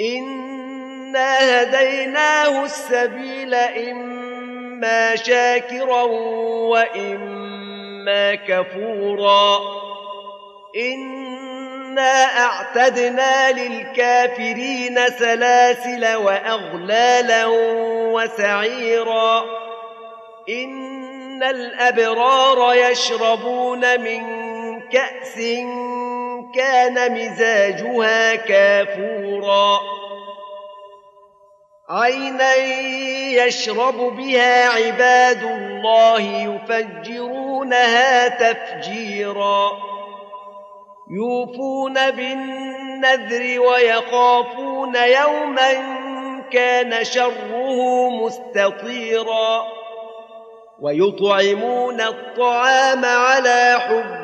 إنا هديناه السبيل إما شاكرا وإما كفورا إنا أعتدنا للكافرين سلاسل وأغلالا وسعيرا إن الأبرار يشربون من كأس كان مزاجها كافورا. عينا يشرب بها عباد الله يفجرونها تفجيرا. يوفون بالنذر ويخافون يوما كان شره مستطيرا. ويطعمون الطعام على حبه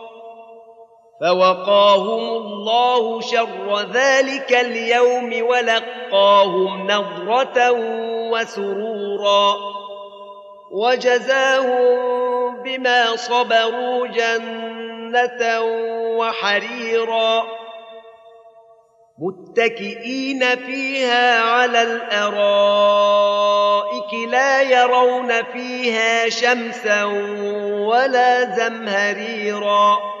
فوقاهم الله شر ذلك اليوم ولقاهم نضره وسرورا وجزاهم بما صبروا جنة وحريرا متكئين فيها على الأرائك لا يرون فيها شمسا ولا زمهريرا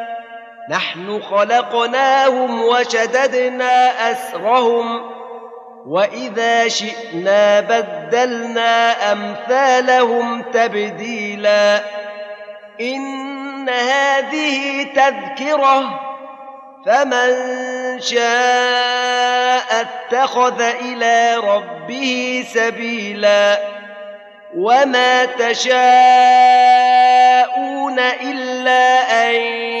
نحن خلقناهم وشددنا أسرهم وإذا شئنا بدلنا أمثالهم تبديلا إن هذه تذكرة فمن شاء اتخذ إلى ربه سبيلا وما تشاءون إلا أن